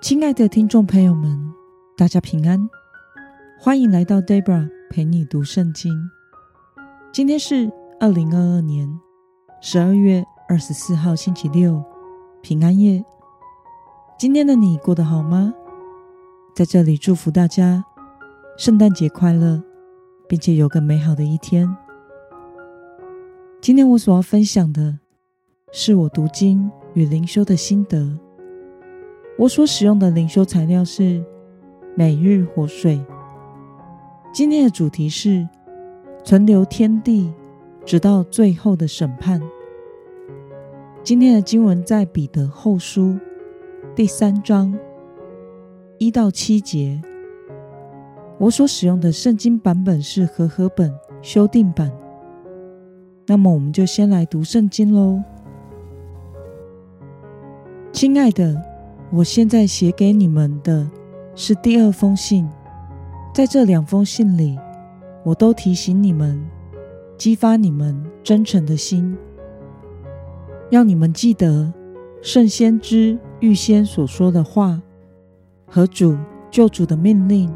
亲爱的听众朋友们，大家平安，欢迎来到 Debra 陪你读圣经。今天是二零二二年十二月二十四号，星期六，平安夜。今天的你过得好吗？在这里祝福大家圣诞节快乐，并且有个美好的一天。今天我所要分享的是我读经与灵修的心得。我所使用的灵修材料是每日活水。今天的主题是存留天地，直到最后的审判。今天的经文在彼得后书第三章一到七节。我所使用的圣经版本是和合本修订版。那么，我们就先来读圣经喽，亲爱的。我现在写给你们的是第二封信，在这两封信里，我都提醒你们，激发你们真诚的心，要你们记得圣先知预先所说的话和主救主的命令，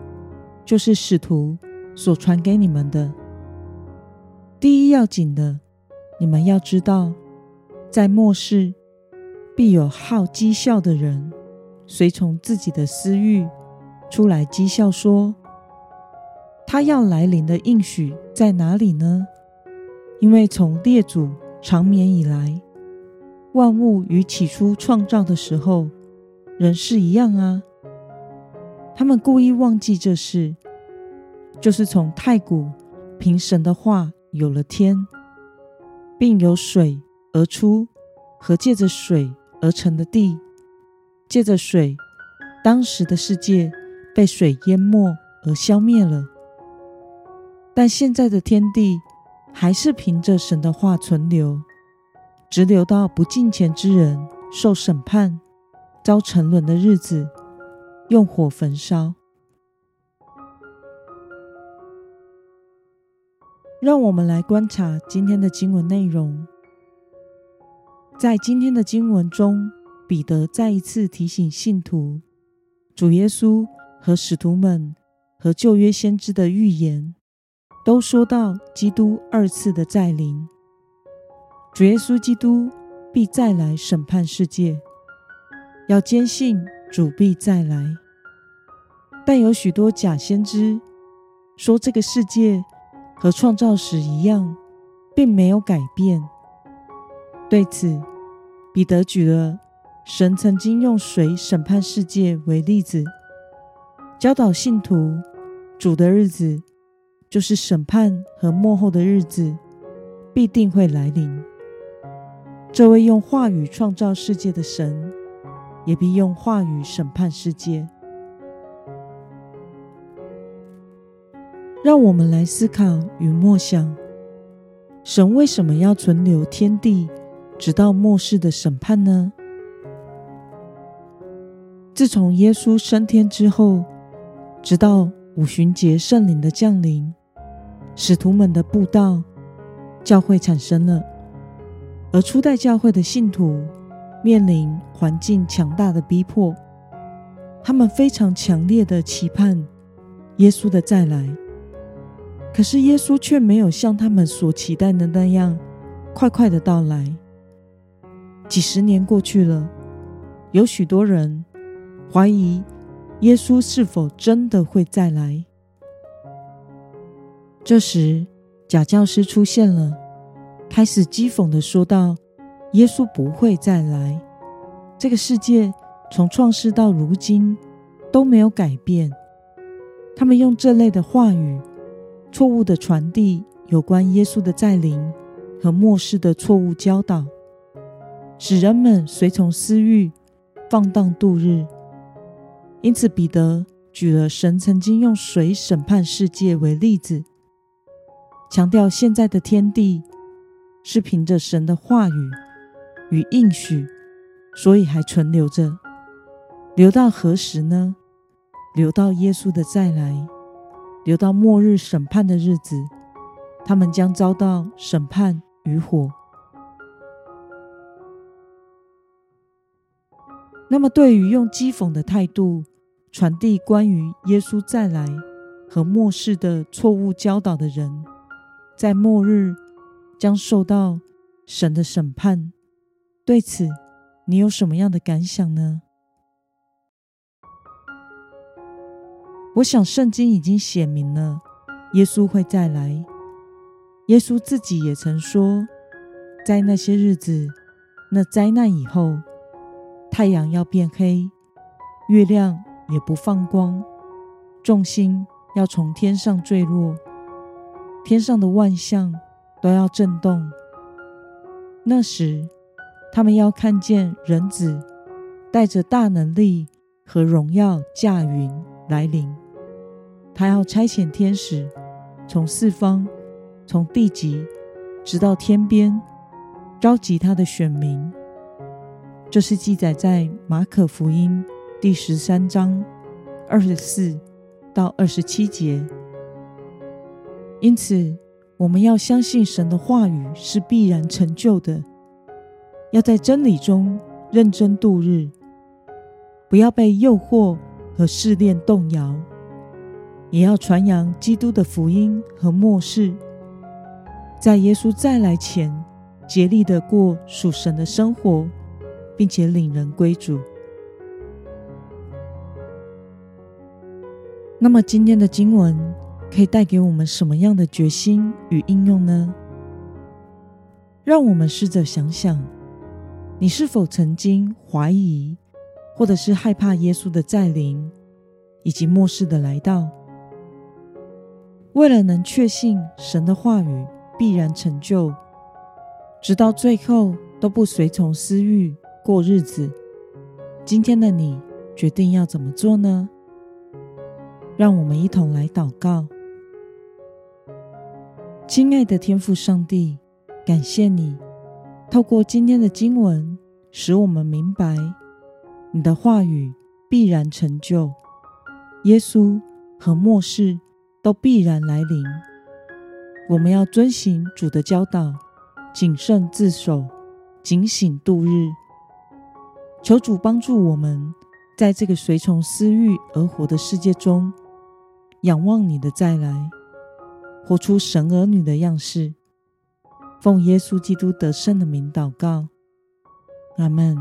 就是使徒所传给你们的。第一要紧的，你们要知道，在末世必有好讥笑的人。随从自己的私欲出来讥笑说：“他要来临的应许在哪里呢？因为从列祖长眠以来，万物与起初创造的时候仍是一样啊。他们故意忘记这事，就是从太古凭神的话有了天，并由水而出和借着水而成的地。”借着水，当时的世界被水淹没而消灭了。但现在的天地还是凭着神的话存留，直留到不敬虔之人受审判、遭沉沦的日子，用火焚烧。让我们来观察今天的经文内容，在今天的经文中。彼得再一次提醒信徒，主耶稣和使徒们和旧约先知的预言，都说到基督二次的再临。主耶稣基督必再来审判世界，要坚信主必再来。但有许多假先知说，这个世界和创造时一样，并没有改变。对此，彼得举了。神曾经用水审判世界为例子，教导信徒，主的日子就是审判和末后的日子，必定会来临。这位用话语创造世界的神，也必用话语审判世界。让我们来思考与默想：神为什么要存留天地，直到末世的审判呢？自从耶稣升天之后，直到五旬节圣灵的降临，使徒们的布道，教会产生了。而初代教会的信徒面临环境强大的逼迫，他们非常强烈的期盼耶稣的再来。可是耶稣却没有像他们所期待的那样快快的到来。几十年过去了，有许多人。怀疑耶稣是否真的会再来？这时，假教师出现了，开始讥讽的说道：“耶稣不会再来。这个世界从创世到如今都没有改变。”他们用这类的话语，错误的传递有关耶稣的再临和末世的错误教导，使人们随从私欲，放荡度日。因此，彼得举了神曾经用水审判世界为例子，强调现在的天地是凭着神的话语与应许，所以还存留着。留到何时呢？留到耶稣的再来，留到末日审判的日子，他们将遭到审判与火。那么，对于用讥讽的态度传递关于耶稣再来和末世的错误教导的人，在末日将受到神的审判。对此，你有什么样的感想呢？我想，圣经已经写明了耶稣会再来。耶稣自己也曾说，在那些日子、那灾难以后，太阳要变黑，月亮也不放光，众星要从天上坠落，天上的万象都要震动。那时，他们要看见人子带着大能力和荣耀驾云来临。他要差遣天使，从四方，从地极，直到天边，召集他的选民。这是记载在马可福音第十三章二十四到二十七节。因此，我们要相信神的话语是必然成就的，要在真理中认真度日，不要被诱惑和试炼动摇。也要传扬基督的福音和末世，在耶稣再来前，竭力的过属神的生活，并且领人归主。那么，今天的经文可以带给我们什么样的决心与应用呢？让我们试着想想，你是否曾经怀疑，或者是害怕耶稣的再临，以及末世的来到？为了能确信神的话语必然成就，直到最后都不随从私欲过日子，今天的你决定要怎么做呢？让我们一同来祷告。亲爱的天父上帝，感谢你透过今天的经文，使我们明白你的话语必然成就，耶稣和末世。都必然来临。我们要遵行主的教导，谨慎自守，警醒度日。求主帮助我们，在这个随从私欲而活的世界中，仰望你的再来，活出神儿女的样式。奉耶稣基督得胜的名祷告，阿门。